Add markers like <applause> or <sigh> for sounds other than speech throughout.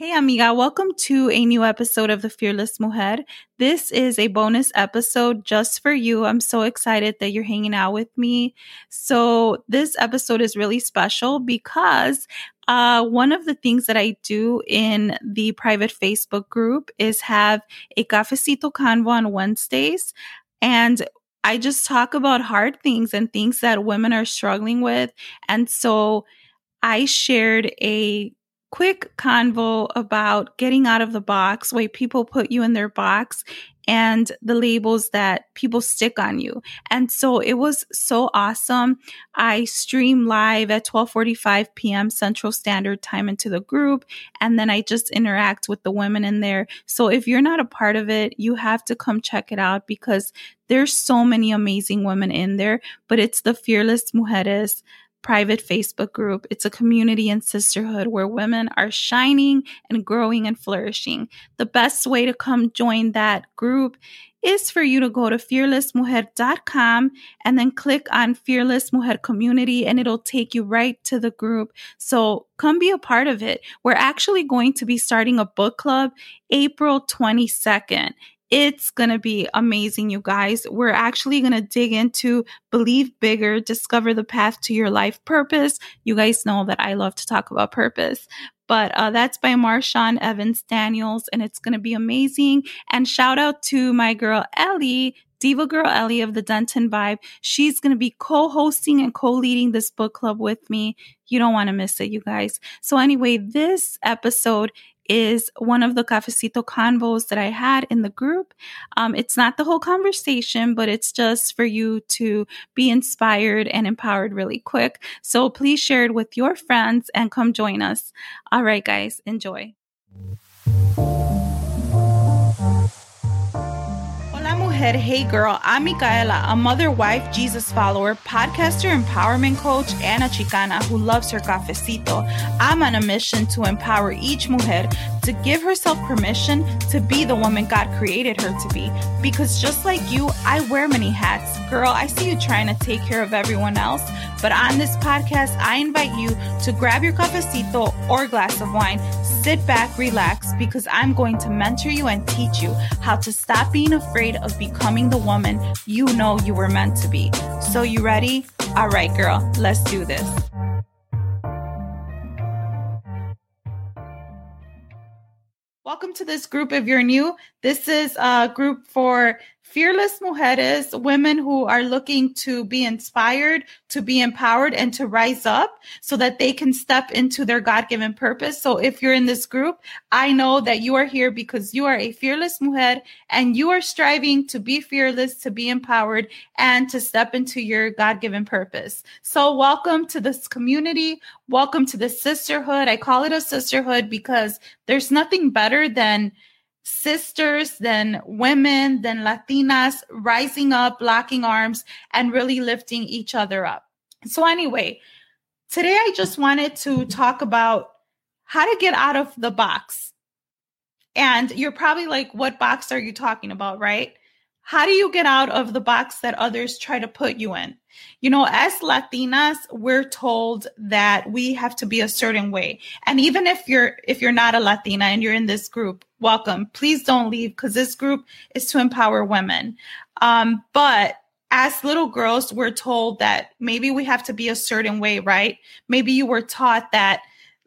Hey, amiga, welcome to a new episode of The Fearless Mujer. This is a bonus episode just for you. I'm so excited that you're hanging out with me. So, this episode is really special because uh, one of the things that I do in the private Facebook group is have a cafecito convo on Wednesdays. And I just talk about hard things and things that women are struggling with. And so I shared a quick convo about getting out of the box, way people put you in their box and the labels that people stick on you. And so it was so awesome. I stream live at 12:45 p.m. Central Standard Time into the group and then I just interact with the women in there. So if you're not a part of it, you have to come check it out because there's so many amazing women in there, but it's the Fearless Mujeres private Facebook group. It's a community and sisterhood where women are shining and growing and flourishing. The best way to come join that group is for you to go to fearlessmujer.com and then click on Fearless Mujer Community and it'll take you right to the group. So come be a part of it. We're actually going to be starting a book club April 22nd. It's going to be amazing, you guys. We're actually going to dig into believe bigger, discover the path to your life purpose. You guys know that I love to talk about purpose. But uh, that's by Marshawn Evans Daniels, and it's going to be amazing. And shout out to my girl Ellie, Diva Girl Ellie of the Denton Vibe. She's going to be co hosting and co leading this book club with me. You don't want to miss it, you guys. So, anyway, this episode is one of the cafecito convos that I had in the group. Um, it's not the whole conversation, but it's just for you to be inspired and empowered really quick. So please share it with your friends and come join us. All right, guys, enjoy. Mujer, hey girl, I'm Micaela, a mother, wife, Jesus follower, podcaster, empowerment coach, and a Chicana who loves her cafecito. I'm on a mission to empower each mujer to give herself permission to be the woman God created her to be. Because just like you, I wear many hats. Girl, I see you trying to take care of everyone else, but on this podcast, I invite you to grab your cafecito or glass of wine Sit back, relax, because I'm going to mentor you and teach you how to stop being afraid of becoming the woman you know you were meant to be. So, you ready? All right, girl, let's do this. Welcome to this group if you're new. This is a group for fearless mujeres, women who are looking to be inspired, to be empowered, and to rise up so that they can step into their God given purpose. So if you're in this group, I know that you are here because you are a fearless mujer and you are striving to be fearless, to be empowered, and to step into your God given purpose. So welcome to this community. Welcome to the sisterhood. I call it a sisterhood because there's nothing better than sisters, then women, then Latinas rising up, locking arms, and really lifting each other up. So, anyway, today I just wanted to talk about how to get out of the box. And you're probably like, what box are you talking about, right? How do you get out of the box that others try to put you in? You know, as Latinas, we're told that we have to be a certain way. And even if you're if you're not a Latina and you're in this group, welcome. Please don't leave because this group is to empower women. Um, but as little girls, we're told that maybe we have to be a certain way, right? Maybe you were taught that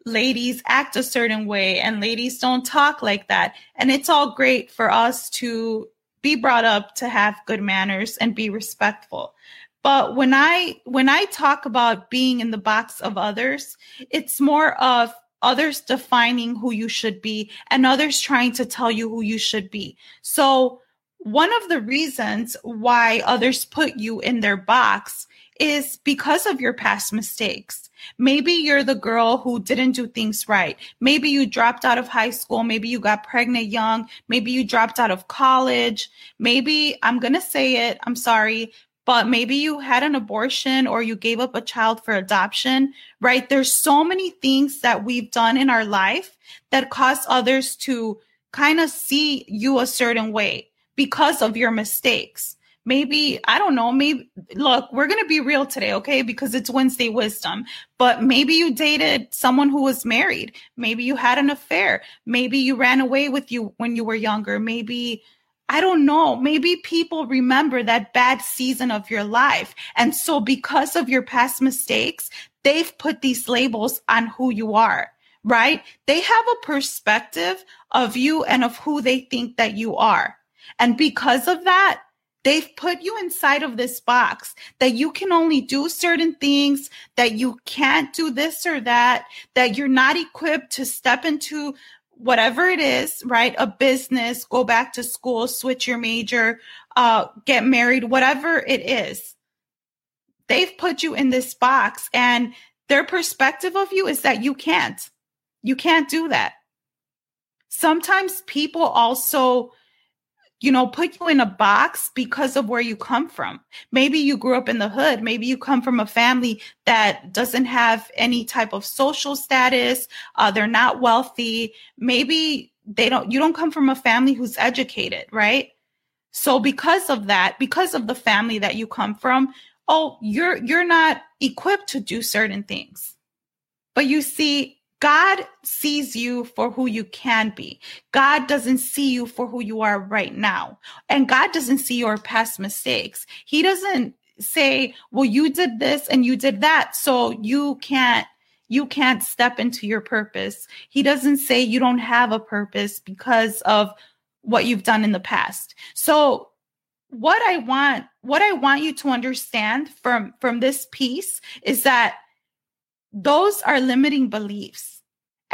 ladies act a certain way and ladies don't talk like that. And it's all great for us to be brought up to have good manners and be respectful. But when I when I talk about being in the box of others, it's more of others defining who you should be and others trying to tell you who you should be. So one of the reasons why others put you in their box is because of your past mistakes. Maybe you're the girl who didn't do things right. Maybe you dropped out of high school. Maybe you got pregnant young. Maybe you dropped out of college. Maybe I'm going to say it. I'm sorry but maybe you had an abortion or you gave up a child for adoption, right? There's so many things that we've done in our life that cause others to kind of see you a certain way because of your mistakes. Maybe, I don't know, maybe, look, we're going to be real today, okay? Because it's Wednesday wisdom. But maybe you dated someone who was married. Maybe you had an affair. Maybe you ran away with you when you were younger. Maybe I don't know. Maybe people remember that bad season of your life. And so, because of your past mistakes, they've put these labels on who you are, right? They have a perspective of you and of who they think that you are. And because of that, they've put you inside of this box that you can only do certain things, that you can't do this or that, that you're not equipped to step into whatever it is, right? A business, go back to school, switch your major, uh, get married, whatever it is. They've put you in this box and their perspective of you is that you can't. You can't do that. Sometimes people also you know, put you in a box because of where you come from. Maybe you grew up in the hood. Maybe you come from a family that doesn't have any type of social status. Uh, they're not wealthy. Maybe they don't, you don't come from a family who's educated, right? So because of that, because of the family that you come from, oh, you're, you're not equipped to do certain things. But you see, God sees you for who you can be. God doesn't see you for who you are right now. And God doesn't see your past mistakes. He doesn't say, well, you did this and you did that. So you can't, you can't step into your purpose. He doesn't say you don't have a purpose because of what you've done in the past. So what I want, what I want you to understand from, from this piece is that those are limiting beliefs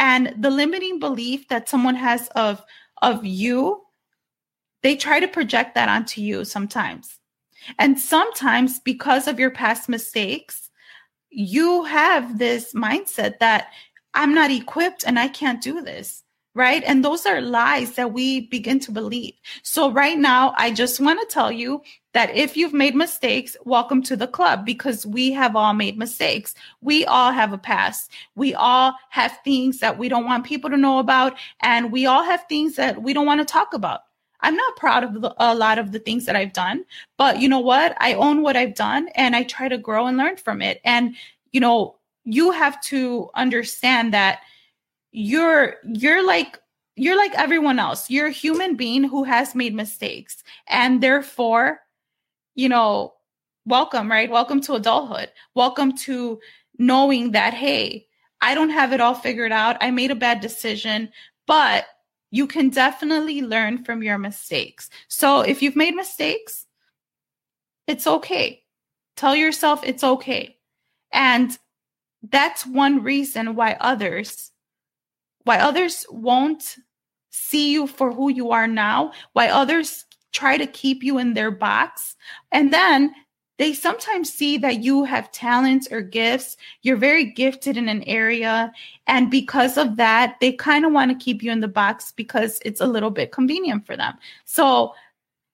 and the limiting belief that someone has of of you they try to project that onto you sometimes. And sometimes because of your past mistakes you have this mindset that i'm not equipped and i can't do this right? And those are lies that we begin to believe. So, right now, I just want to tell you that if you've made mistakes, welcome to the club because we have all made mistakes. We all have a past. We all have things that we don't want people to know about, and we all have things that we don't want to talk about. I'm not proud of the, a lot of the things that I've done, but you know what? I own what I've done and I try to grow and learn from it. And, you know, you have to understand that you're you're like you're like everyone else. You're a human being who has made mistakes. And therefore, you know, welcome, right? Welcome to adulthood. Welcome to knowing that, hey, I don't have it all figured out. I made a bad decision, but you can definitely learn from your mistakes. So if you've made mistakes, it's okay. Tell yourself it's okay. And that's one reason why others why others won't see you for who you are now, why others try to keep you in their box. And then they sometimes see that you have talents or gifts. You're very gifted in an area. And because of that, they kind of want to keep you in the box because it's a little bit convenient for them. So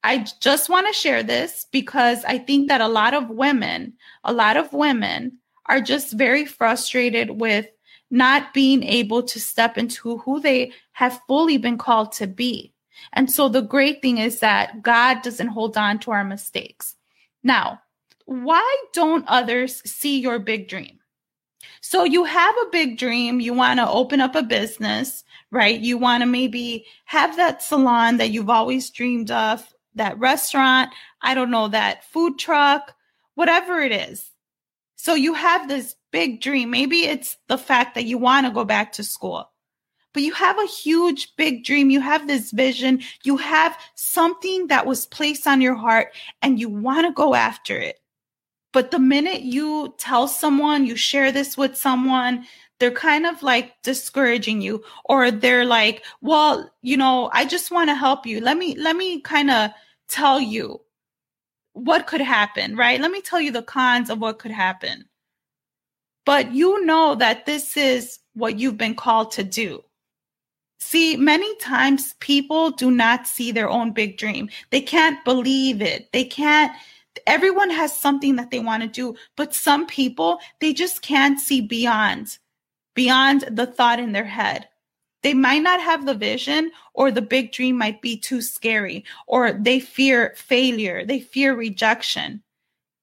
I just want to share this because I think that a lot of women, a lot of women are just very frustrated with not being able to step into who they have fully been called to be. And so the great thing is that God doesn't hold on to our mistakes. Now, why don't others see your big dream? So you have a big dream, you want to open up a business, right? You want to maybe have that salon that you've always dreamed of, that restaurant, I don't know, that food truck, whatever it is. So you have this big dream. Maybe it's the fact that you want to go back to school, but you have a huge, big dream. You have this vision. You have something that was placed on your heart and you want to go after it. But the minute you tell someone, you share this with someone, they're kind of like discouraging you or they're like, well, you know, I just want to help you. Let me, let me kind of tell you what could happen, right? Let me tell you the cons of what could happen. but you know that this is what you've been called to do. See, many times people do not see their own big dream. They can't believe it. They can't, everyone has something that they want to do, but some people, they just can't see beyond, beyond the thought in their head. They might not have the vision, or the big dream might be too scary, or they fear failure, they fear rejection.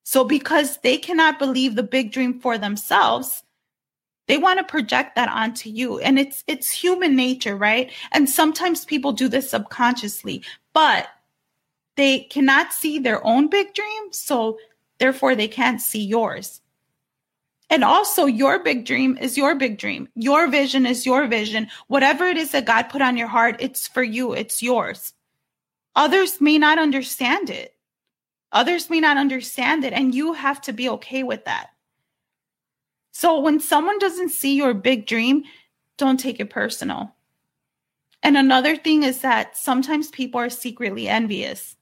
So, because they cannot believe the big dream for themselves, they want to project that onto you. And it's it's human nature right? And sometimes people do this subconsciously but they cannot see their own big dream so therefore they can't see yours and also your big dream is your big dream. Your vision is your vision. Whatever it is that god put on your heart it's for you. It's yours. Others may not understand it. Others may not understand it and you have to be okay with that. So when someone doesn't see your big dream, don't take it personal. And another thing is that sometimes people are secretly envious,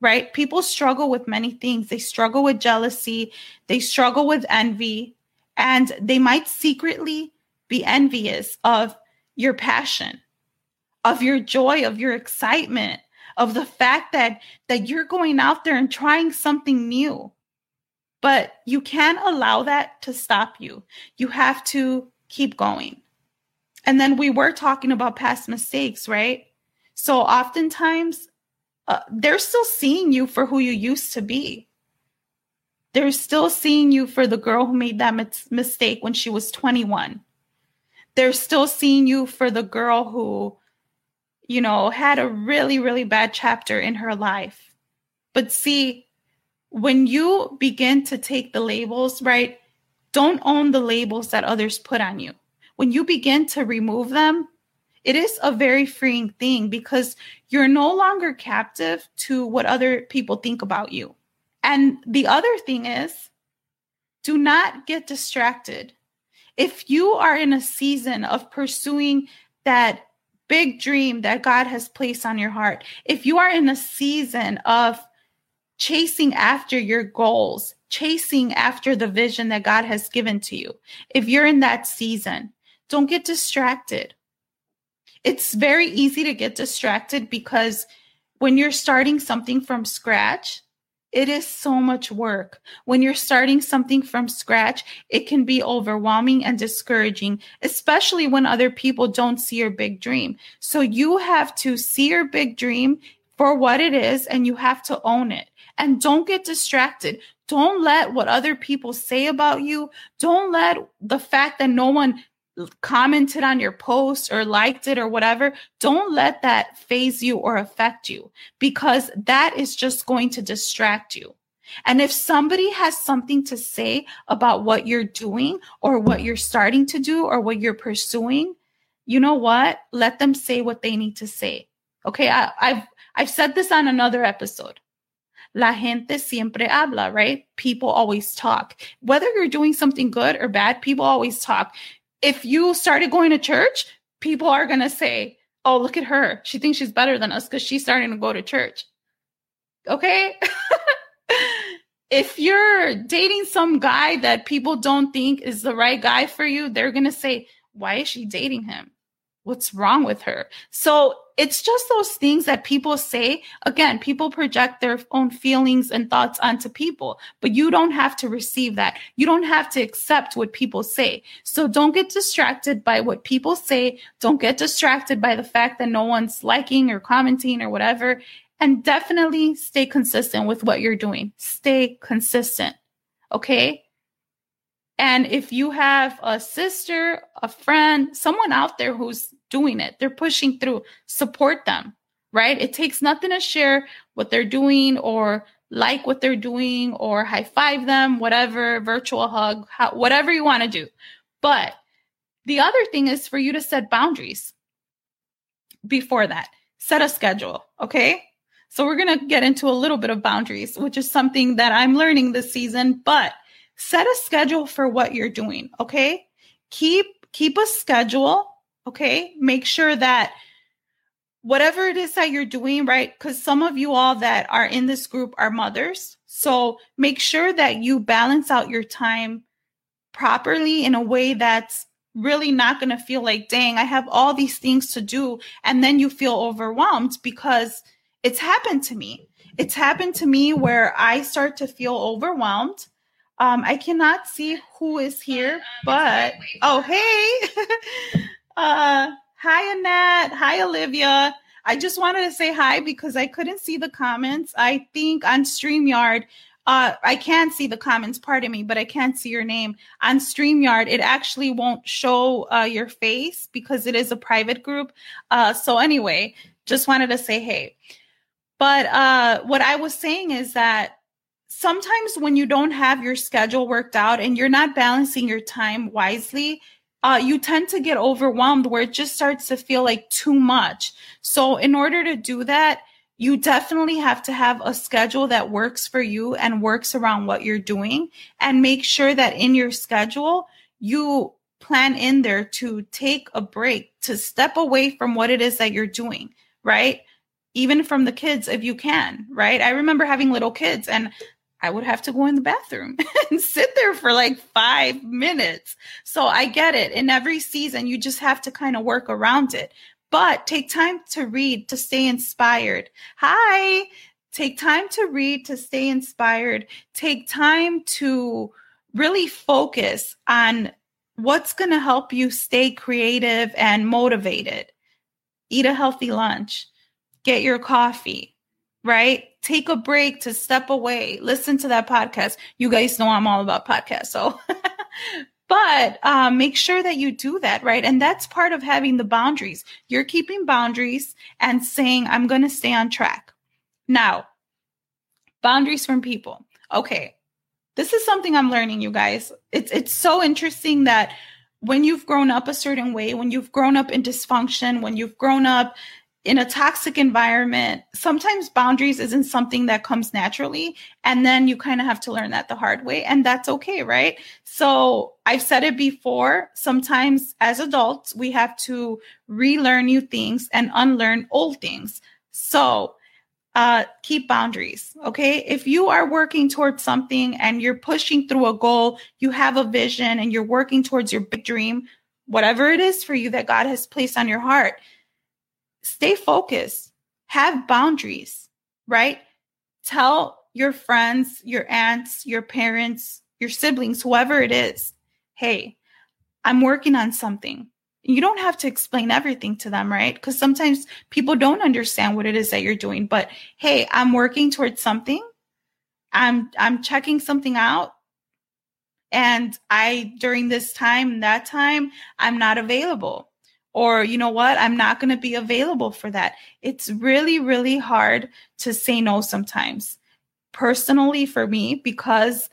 right? People struggle with many things. They struggle with jealousy, they struggle with envy, and they might secretly be envious of your passion, of your joy, of your excitement, of the fact that that you're going out there and trying something new. But you can't allow that to stop you. You have to keep going. And then we were talking about past mistakes, right? So oftentimes uh, they're still seeing you for who you used to be. They're still seeing you for the girl who made that mis- mistake when she was 21. They're still seeing you for the girl who, you know, had a really, really bad chapter in her life. But see, when you begin to take the labels, right? Don't own the labels that others put on you. When you begin to remove them, it is a very freeing thing because you're no longer captive to what other people think about you. And the other thing is, do not get distracted. If you are in a season of pursuing that big dream that God has placed on your heart, if you are in a season of chasing after your goals, chasing after the vision that God has given to you. If you're in that season, don't get distracted. It's very easy to get distracted because when you're starting something from scratch, it is so much work. When you're starting something from scratch, it can be overwhelming and discouraging, especially when other people don't see your big dream. So you have to see your big dream for what it is and you have to own it. And don't get distracted. Don't let what other people say about you, don't let the fact that no one commented on your post or liked it or whatever, don't let that phase you or affect you because that is just going to distract you. And if somebody has something to say about what you're doing or what you're starting to do or what you're pursuing, you know what? Let them say what they need to say. Okay, I, have I've said this on another episode. La gente siempre habla, right? People always talk. Whether you're doing something good or bad, people always talk. If you started going to church, people are going to say, Oh, look at her. She thinks she's better than us because she's starting to go to church. Okay. <laughs> if you're dating some guy that people don't think is the right guy for you, they're going to say, Why is she dating him? What's wrong with her? So it's just those things that people say. Again, people project their own feelings and thoughts onto people, but you don't have to receive that. You don't have to accept what people say. So don't get distracted by what people say. Don't get distracted by the fact that no one's liking or commenting or whatever. And definitely stay consistent with what you're doing. Stay consistent. Okay. And if you have a sister, a friend, someone out there who's doing it, they're pushing through, support them, right? It takes nothing to share what they're doing or like what they're doing or high five them, whatever, virtual hug, how, whatever you want to do. But the other thing is for you to set boundaries before that. Set a schedule, okay? So we're going to get into a little bit of boundaries, which is something that I'm learning this season, but set a schedule for what you're doing, okay? Keep keep a schedule, okay? Make sure that whatever it is that you're doing, right? Cuz some of you all that are in this group are mothers. So make sure that you balance out your time properly in a way that's really not going to feel like, dang, I have all these things to do. And then you feel overwhelmed because it's happened to me. It's happened to me where I start to feel overwhelmed. Um, I cannot see who is here, but oh, hey. <laughs> uh, hi, Annette. Hi, Olivia. I just wanted to say hi because I couldn't see the comments. I think on StreamYard, uh, I can see the comments, pardon me, but I can't see your name. On StreamYard, it actually won't show uh, your face because it is a private group. Uh, so, anyway, just wanted to say hey. But uh, what I was saying is that sometimes when you don't have your schedule worked out and you're not balancing your time wisely, uh, you tend to get overwhelmed where it just starts to feel like too much. So, in order to do that, you definitely have to have a schedule that works for you and works around what you're doing and make sure that in your schedule you plan in there to take a break to step away from what it is that you're doing right even from the kids if you can right i remember having little kids and i would have to go in the bathroom <laughs> and sit there for like 5 minutes so i get it in every season you just have to kind of work around it but take time to read to stay inspired. Hi. Take time to read to stay inspired. Take time to really focus on what's going to help you stay creative and motivated. Eat a healthy lunch. Get your coffee, right? Take a break to step away. Listen to that podcast. You guys know I'm all about podcasts. So <laughs> but um, make sure that you do that right and that's part of having the boundaries you're keeping boundaries and saying i'm going to stay on track now boundaries from people okay this is something i'm learning you guys it's it's so interesting that when you've grown up a certain way when you've grown up in dysfunction when you've grown up in a toxic environment, sometimes boundaries isn't something that comes naturally. And then you kind of have to learn that the hard way. And that's okay, right? So I've said it before. Sometimes as adults, we have to relearn new things and unlearn old things. So uh, keep boundaries. Okay. If you are working towards something and you're pushing through a goal, you have a vision and you're working towards your big dream, whatever it is for you that God has placed on your heart stay focused, have boundaries, right? Tell your friends, your aunts, your parents, your siblings, whoever it is, hey, I'm working on something. You don't have to explain everything to them, right? Because sometimes people don't understand what it is that you're doing. But hey, I'm working towards something. I'm I'm checking something out. And I during this time, that time, I'm not available or you know what i'm not going to be available for that. It's really really hard to say no sometimes. Personally for me because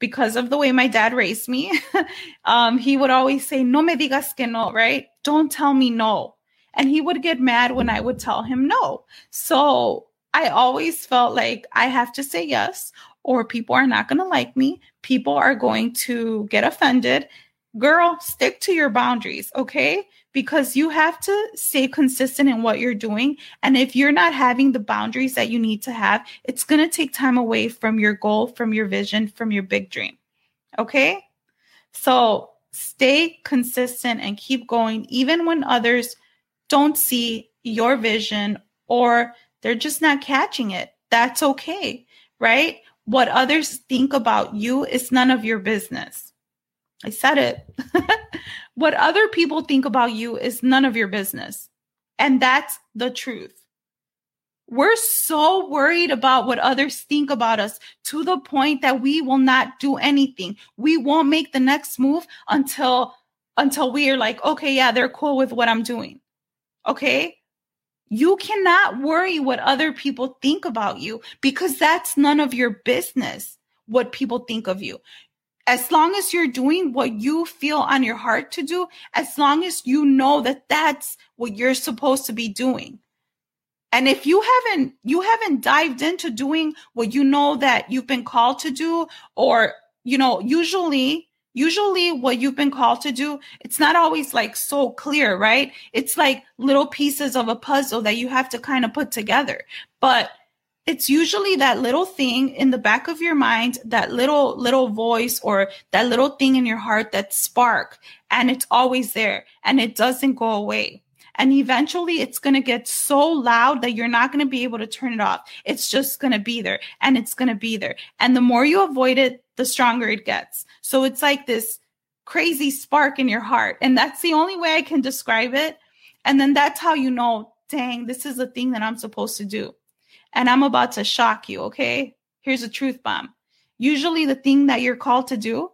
because of the way my dad raised me <laughs> um, he would always say no me digas que no right? Don't tell me no. And he would get mad when i would tell him no. So i always felt like i have to say yes or people are not going to like me. People are going to get offended. Girl stick to your boundaries okay because you have to stay consistent in what you're doing. And if you're not having the boundaries that you need to have, it's going to take time away from your goal, from your vision, from your big dream. Okay. So stay consistent and keep going, even when others don't see your vision or they're just not catching it. That's okay. Right. What others think about you is none of your business. I said it. <laughs> what other people think about you is none of your business. And that's the truth. We're so worried about what others think about us to the point that we will not do anything. We won't make the next move until until we are like, okay, yeah, they're cool with what I'm doing. Okay? You cannot worry what other people think about you because that's none of your business what people think of you as long as you're doing what you feel on your heart to do, as long as you know that that's what you're supposed to be doing. And if you haven't, you haven't dived into doing what you know that you've been called to do, or, you know, usually, usually what you've been called to do, it's not always like so clear, right? It's like little pieces of a puzzle that you have to kind of put together. But it's usually that little thing in the back of your mind, that little, little voice or that little thing in your heart that spark and it's always there and it doesn't go away. And eventually it's going to get so loud that you're not going to be able to turn it off. It's just going to be there and it's going to be there. And the more you avoid it, the stronger it gets. So it's like this crazy spark in your heart. And that's the only way I can describe it. And then that's how you know, dang, this is the thing that I'm supposed to do and I'm about to shock you, okay? Here's a truth bomb. Usually, the thing that you're called to do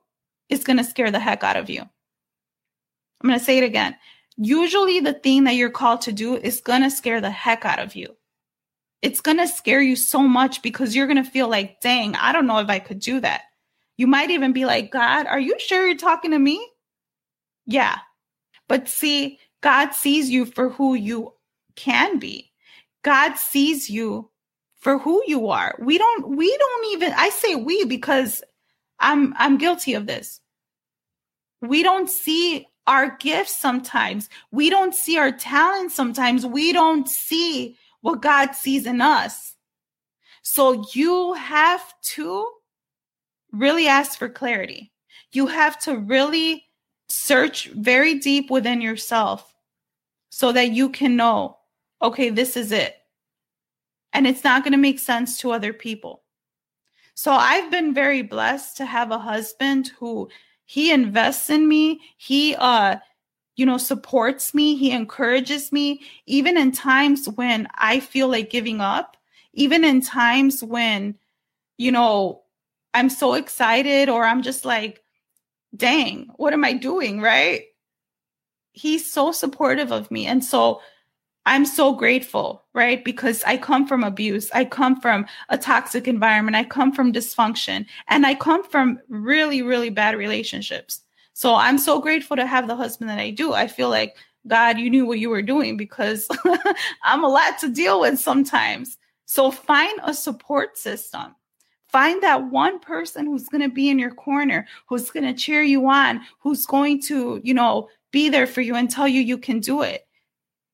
is going to scare the heck out of you. I'm going to say it again. Usually, the thing that you're called to do is going to scare the heck out of you. It's going to scare you so much because you're going to feel like, dang, I don't know if I could do that. You might even be like, God, are you sure you're talking to me? Yeah. But see, God sees you for who you can be. God sees you for who you are. We don't we don't even I say we because I'm I'm guilty of this. We don't see our gifts sometimes. We don't see our talents sometimes. We don't see what God sees in us. So you have to really ask for clarity. You have to really search very deep within yourself so that you can know, okay, this is it and it's not going to make sense to other people. So I've been very blessed to have a husband who he invests in me. He uh you know supports me, he encourages me even in times when I feel like giving up, even in times when you know I'm so excited or I'm just like dang, what am I doing, right? He's so supportive of me. And so I'm so grateful, right? Because I come from abuse. I come from a toxic environment. I come from dysfunction and I come from really, really bad relationships. So I'm so grateful to have the husband that I do. I feel like, God, you knew what you were doing because <laughs> I'm a lot to deal with sometimes. So find a support system. Find that one person who's going to be in your corner, who's going to cheer you on, who's going to, you know, be there for you and tell you you can do it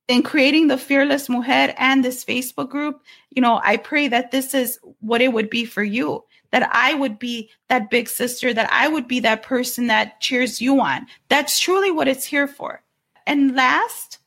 in creating the Fearless Mujer and this Facebook group, you know, I pray that this is what it would be for you. That I would be that big sister, that I would be that person that cheers you on. That's truly what it's here for. And last,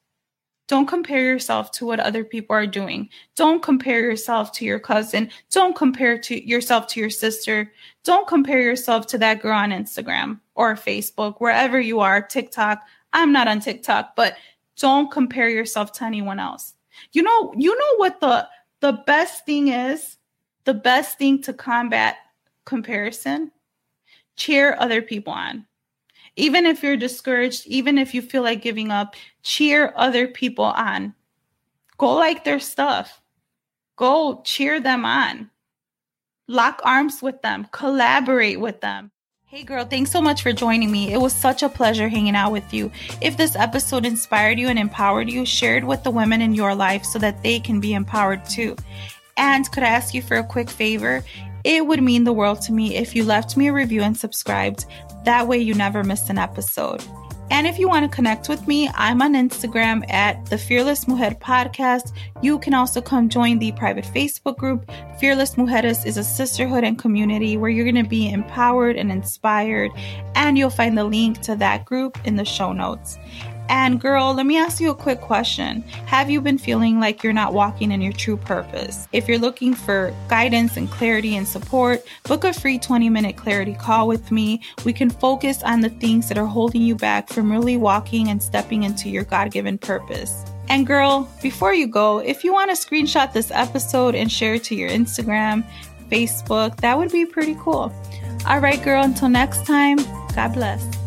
don't compare yourself to what other people are doing. Don't compare yourself to your cousin. Don't compare to yourself to your sister. Don't compare yourself to that girl on Instagram or Facebook, wherever you are, TikTok. I'm not on TikTok, but don't compare yourself to anyone else. You know, you know what the the best thing is? The best thing to combat comparison? Cheer other people on. Even if you're discouraged, even if you feel like giving up, cheer other people on. Go like their stuff. Go cheer them on. Lock arms with them, collaborate with them. Hey girl, thanks so much for joining me. It was such a pleasure hanging out with you. If this episode inspired you and empowered you, share it with the women in your life so that they can be empowered too. And could I ask you for a quick favor? It would mean the world to me if you left me a review and subscribed. That way you never miss an episode. And if you want to connect with me, I'm on Instagram at the Fearless Mujer Podcast. You can also come join the private Facebook group. Fearless Mujeres is a sisterhood and community where you're going to be empowered and inspired. And you'll find the link to that group in the show notes. And girl, let me ask you a quick question. Have you been feeling like you're not walking in your true purpose? If you're looking for guidance and clarity and support, book a free 20 minute clarity call with me. We can focus on the things that are holding you back from really walking and stepping into your God given purpose. And girl, before you go, if you want to screenshot this episode and share it to your Instagram, Facebook, that would be pretty cool. All right, girl, until next time, God bless.